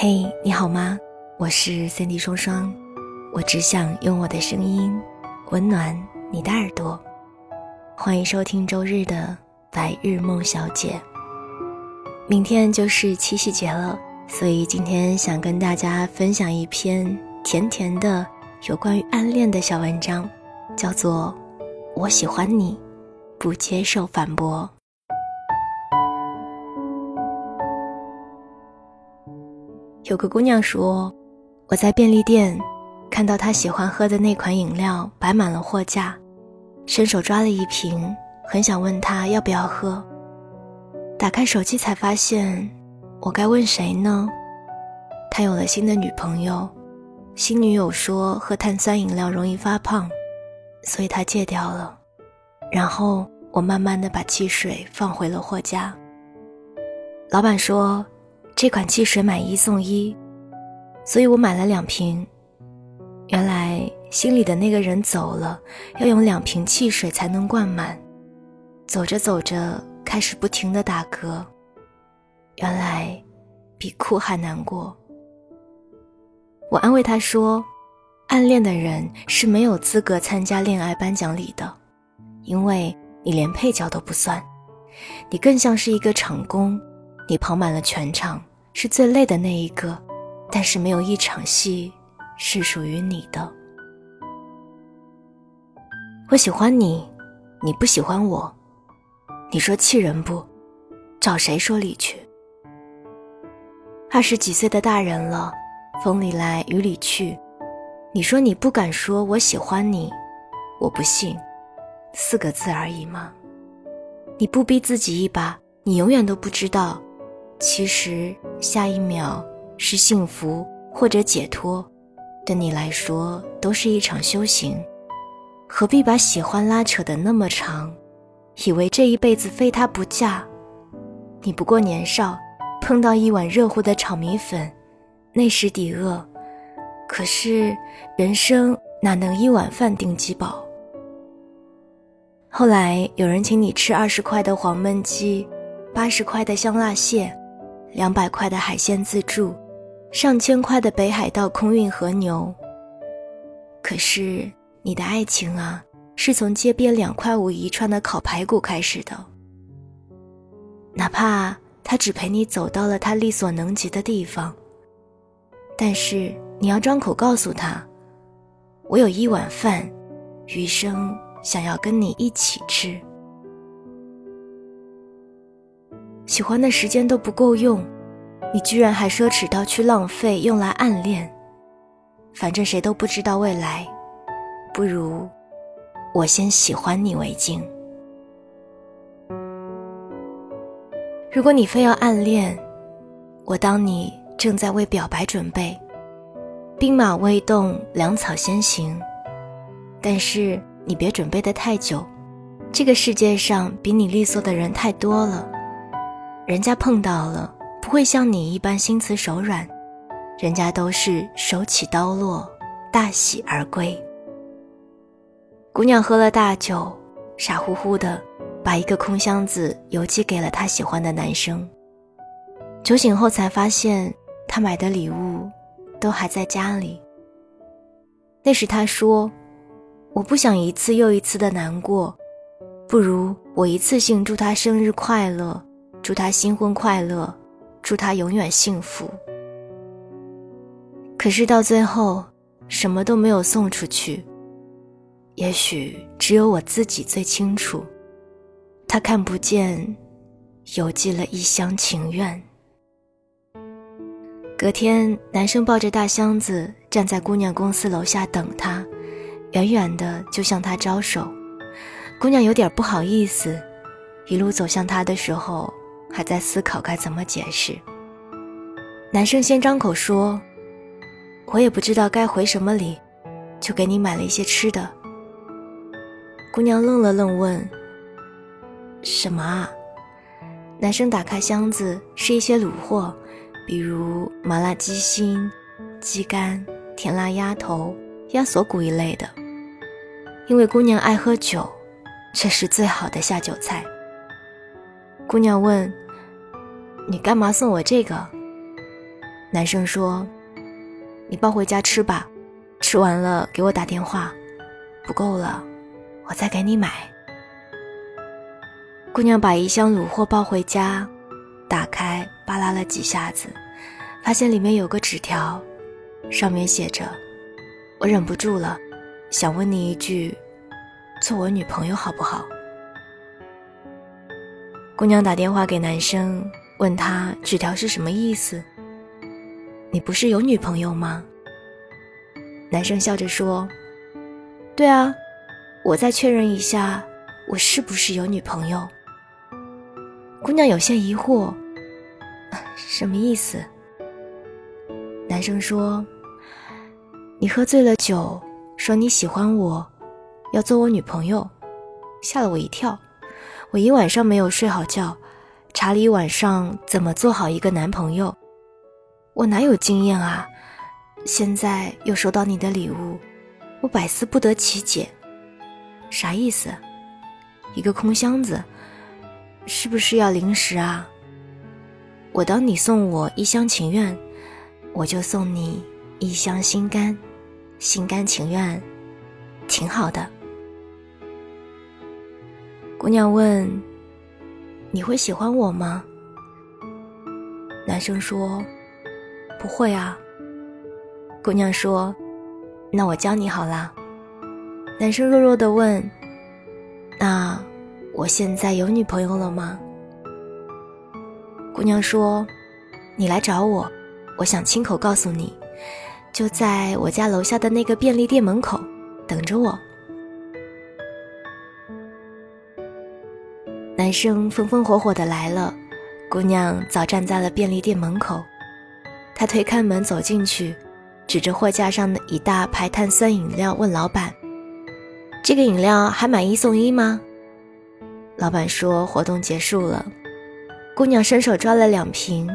嘿，你好吗？我是 Cindy 双双，我只想用我的声音温暖你的耳朵。欢迎收听周日的白日梦小姐。明天就是七夕节了，所以今天想跟大家分享一篇甜甜的有关于暗恋的小文章，叫做《我喜欢你，不接受反驳》。有个姑娘说，我在便利店看到她喜欢喝的那款饮料摆满了货架，伸手抓了一瓶，很想问她要不要喝。打开手机才发现，我该问谁呢？他有了新的女朋友，新女友说喝碳酸饮料容易发胖，所以他戒掉了。然后我慢慢的把汽水放回了货架。老板说。这款汽水买一送一，所以我买了两瓶。原来心里的那个人走了，要用两瓶汽水才能灌满。走着走着，开始不停的打嗝。原来比哭还难过。我安慰他说：“暗恋的人是没有资格参加恋爱颁奖礼的，因为你连配角都不算，你更像是一个场工，你跑满了全场。”是最累的那一个，但是没有一场戏是属于你的。我喜欢你，你不喜欢我，你说气人不？找谁说理去？二十几岁的大人了，风里来雨里去，你说你不敢说我喜欢你，我不信，四个字而已吗？你不逼自己一把，你永远都不知道。其实，下一秒是幸福或者解脱，对你来说都是一场修行。何必把喜欢拉扯的那么长？以为这一辈子非他不嫁？你不过年少，碰到一碗热乎的炒米粉，那时抵饿。可是人生哪能一碗饭定饥饱？后来有人请你吃二十块的黄焖鸡，八十块的香辣蟹。两百块的海鲜自助，上千块的北海道空运和牛。可是你的爱情啊，是从街边两块五一串的烤排骨开始的。哪怕他只陪你走到了他力所能及的地方，但是你要张口告诉他：“我有一碗饭，余生想要跟你一起吃。”喜欢的时间都不够用，你居然还奢侈到去浪费用来暗恋。反正谁都不知道未来，不如我先喜欢你为敬。如果你非要暗恋，我当你正在为表白准备，兵马未动，粮草先行。但是你别准备的太久，这个世界上比你利索的人太多了。人家碰到了，不会像你一般心慈手软，人家都是手起刀落，大喜而归。姑娘喝了大酒，傻乎乎的把一个空箱子邮寄给了她喜欢的男生。酒醒后才发现，他买的礼物都还在家里。那时他说：“我不想一次又一次的难过，不如我一次性祝他生日快乐。”祝他新婚快乐，祝他永远幸福。可是到最后，什么都没有送出去。也许只有我自己最清楚，他看不见，邮寄了一厢情愿。隔天，男生抱着大箱子站在姑娘公司楼下等她，远远的就向她招手。姑娘有点不好意思，一路走向他的时候。还在思考该怎么解释。男生先张口说：“我也不知道该回什么礼，就给你买了一些吃的。”姑娘愣了愣，问：“什么啊？”男生打开箱子，是一些卤货，比如麻辣鸡心、鸡肝、甜辣鸭头、鸭锁骨一类的。因为姑娘爱喝酒，这是最好的下酒菜。姑娘问：“你干嘛送我这个？”男生说：“你抱回家吃吧，吃完了给我打电话，不够了，我再给你买。”姑娘把一箱卤货抱回家，打开扒拉了几下子，发现里面有个纸条，上面写着：“我忍不住了，想问你一句，做我女朋友好不好？”姑娘打电话给男生，问他纸条是什么意思。你不是有女朋友吗？男生笑着说：“对啊，我再确认一下，我是不是有女朋友？”姑娘有些疑惑：“ 什么意思？”男生说：“你喝醉了酒，说你喜欢我，要做我女朋友，吓了我一跳。我一晚上没有睡好觉，查理晚上怎么做好一个男朋友。”我哪有经验啊！现在又收到你的礼物，我百思不得其解，啥意思？一个空箱子，是不是要零食啊？我当你送我一厢情愿，我就送你一厢心甘，心甘情愿，挺好的。姑娘问：“你会喜欢我吗？”男生说。不会啊，姑娘说：“那我教你好了。”男生弱弱的问：“那我现在有女朋友了吗？”姑娘说：“你来找我，我想亲口告诉你，就在我家楼下的那个便利店门口等着我。”男生风风火火的来了，姑娘早站在了便利店门口。他推开门走进去，指着货架上的一大排碳酸饮料问老板：“这个饮料还买一送一吗？”老板说：“活动结束了。”姑娘伸手抓了两瓶，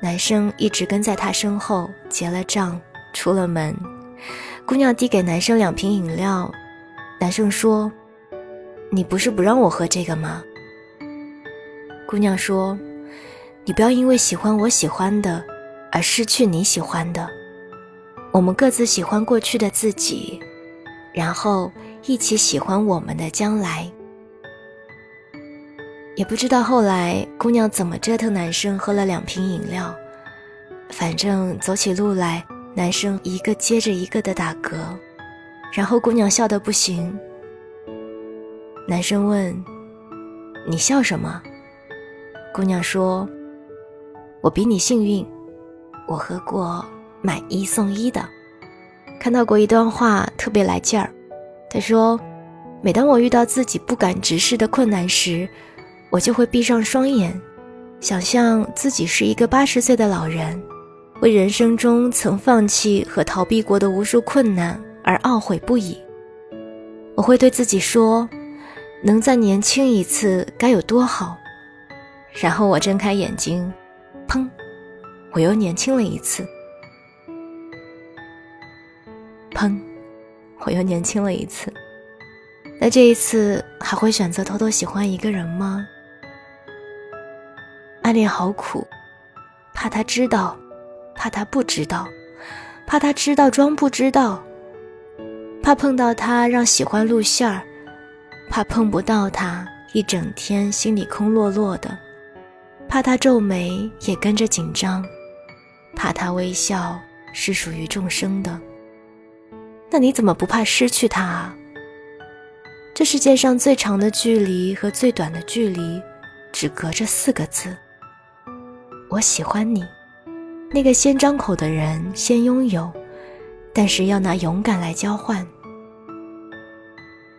男生一直跟在她身后结了账，出了门。姑娘递给男生两瓶饮料，男生说：“你不是不让我喝这个吗？”姑娘说：“你不要因为喜欢我喜欢的。”而失去你喜欢的，我们各自喜欢过去的自己，然后一起喜欢我们的将来。也不知道后来姑娘怎么折腾男生喝了两瓶饮料，反正走起路来，男生一个接着一个的打嗝，然后姑娘笑得不行。男生问：“你笑什么？”姑娘说：“我比你幸运。”我喝过买一送一的，看到过一段话特别来劲儿。他说：“每当我遇到自己不敢直视的困难时，我就会闭上双眼，想象自己是一个八十岁的老人，为人生中曾放弃和逃避过的无数困难而懊悔不已。我会对自己说，能再年轻一次该有多好。然后我睁开眼睛，砰。”我又年轻了一次，砰！我又年轻了一次。那这一次还会选择偷偷喜欢一个人吗？暗恋好苦，怕他知道，怕他不知道，怕他知道装不知道，怕碰到他让喜欢露馅儿，怕碰不到他一整天心里空落落的，怕他皱眉也跟着紧张。怕他微笑是属于众生的，那你怎么不怕失去他啊？这世界上最长的距离和最短的距离，只隔着四个字：我喜欢你。那个先张口的人先拥有，但是要拿勇敢来交换。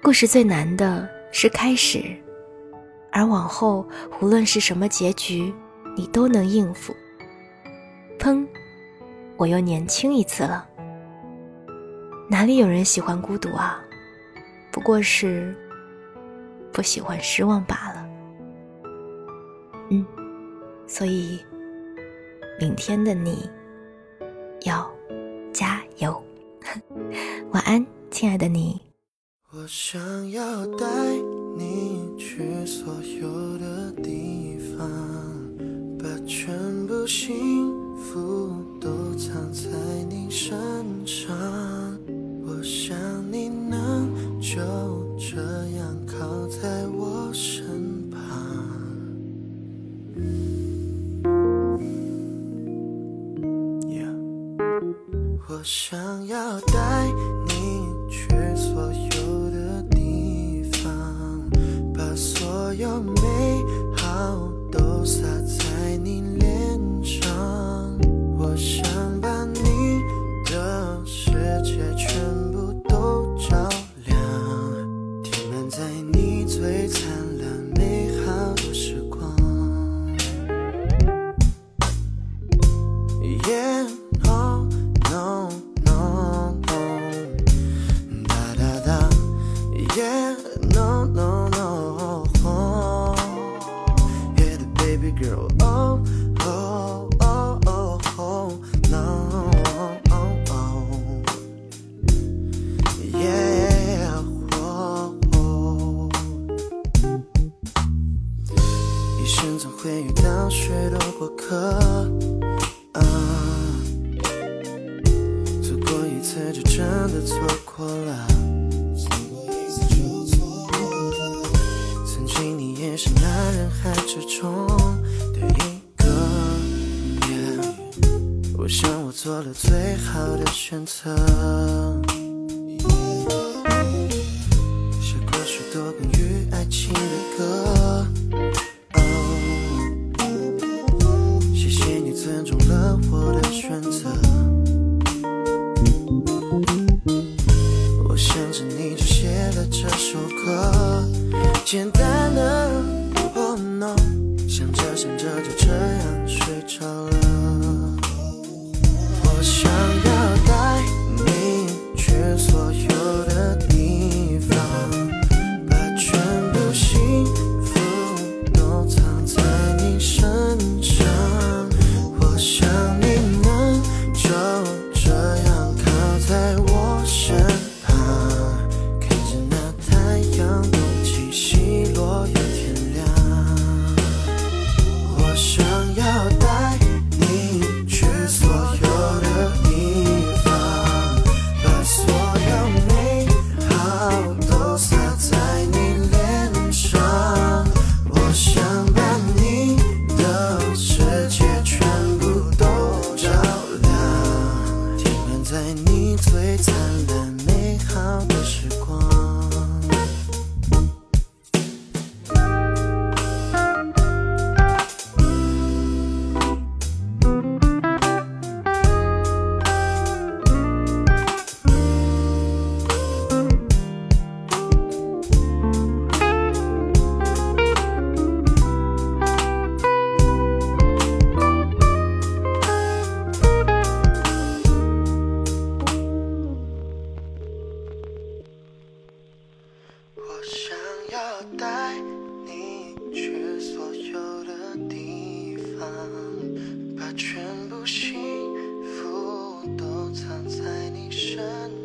故事最难的是开始，而往后无论是什么结局，你都能应付。砰！我又年轻一次了。哪里有人喜欢孤独啊？不过是不喜欢失望罢了。嗯，所以明天的你要加油。晚安，亲爱的你。我想要带你去所有的地方把全部幸福都藏在你身上。我想你能就这样靠在我身旁。Yeah 我想要带中的一个面。我想我做了最好的选择。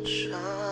伤。